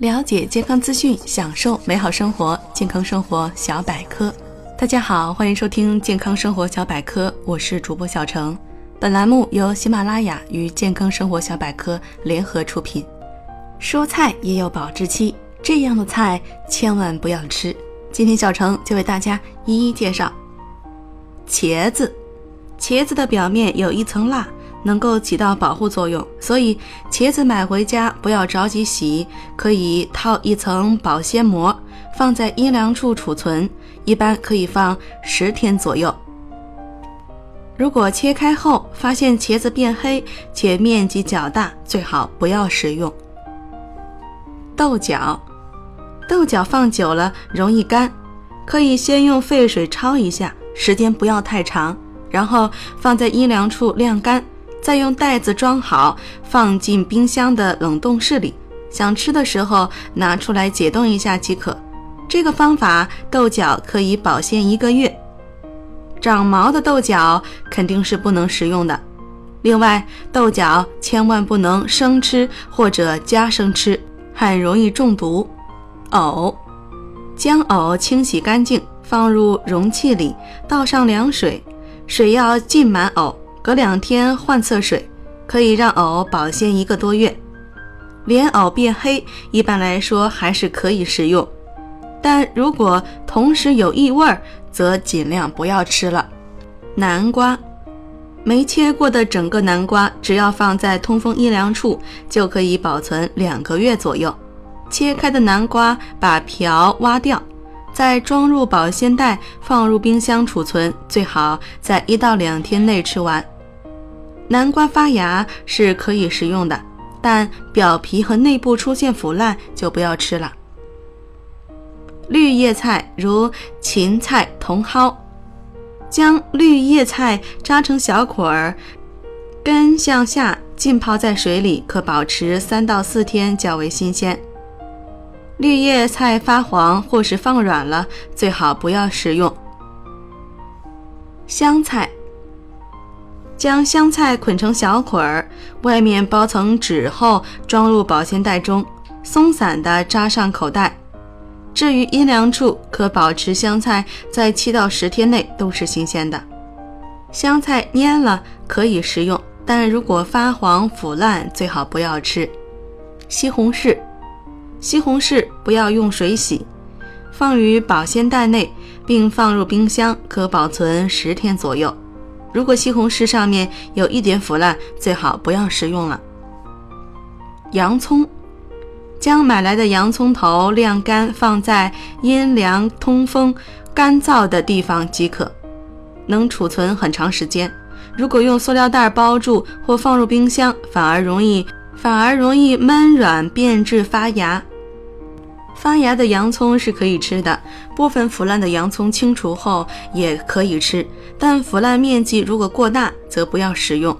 了解健康资讯，享受美好生活。健康生活小百科，大家好，欢迎收听健康生活小百科，我是主播小程。本栏目由喜马拉雅与健康生活小百科联合出品。蔬菜也有保质期，这样的菜千万不要吃。今天小程就为大家一一介绍。茄子，茄子的表面有一层蜡。能够起到保护作用，所以茄子买回家不要着急洗，可以套一层保鲜膜，放在阴凉处储存，一般可以放十天左右。如果切开后发现茄子变黑且面积较大，最好不要食用。豆角，豆角放久了容易干，可以先用沸水焯一下，时间不要太长，然后放在阴凉处晾干。再用袋子装好，放进冰箱的冷冻室里。想吃的时候拿出来解冻一下即可。这个方法豆角可以保鲜一个月。长毛的豆角肯定是不能食用的。另外，豆角千万不能生吃或者加生吃，很容易中毒。藕，将藕清洗干净，放入容器里，倒上凉水，水要浸满藕。隔两天换次水，可以让藕保鲜一个多月。莲藕变黑，一般来说还是可以食用，但如果同时有异味，则尽量不要吃了。南瓜，没切过的整个南瓜，只要放在通风阴凉处，就可以保存两个月左右。切开的南瓜把瓢挖掉。再装入保鲜袋，放入冰箱储存，最好在一到两天内吃完。南瓜发芽是可以食用的，但表皮和内部出现腐烂就不要吃了。绿叶菜如芹菜、茼蒿，将绿叶菜扎成小捆儿，根向下浸泡在水里，可保持三到四天，较为新鲜。绿叶菜发黄或是放软了，最好不要食用。香菜，将香菜捆成小捆儿，外面包层纸后装入保鲜袋中，松散的扎上口袋。置于阴凉处，可保持香菜在七到十天内都是新鲜的。香菜蔫了可以食用，但如果发黄腐烂，最好不要吃。西红柿。西红柿不要用水洗，放于保鲜袋内，并放入冰箱，可保存十天左右。如果西红柿上面有一点腐烂，最好不要食用了。洋葱，将买来的洋葱头晾干，放在阴凉、通风、干燥的地方即可，能储存很长时间。如果用塑料袋包住或放入冰箱，反而容易反而容易闷软变质发芽。发芽的洋葱是可以吃的，部分腐烂的洋葱清除后也可以吃，但腐烂面积如果过大，则不要食用。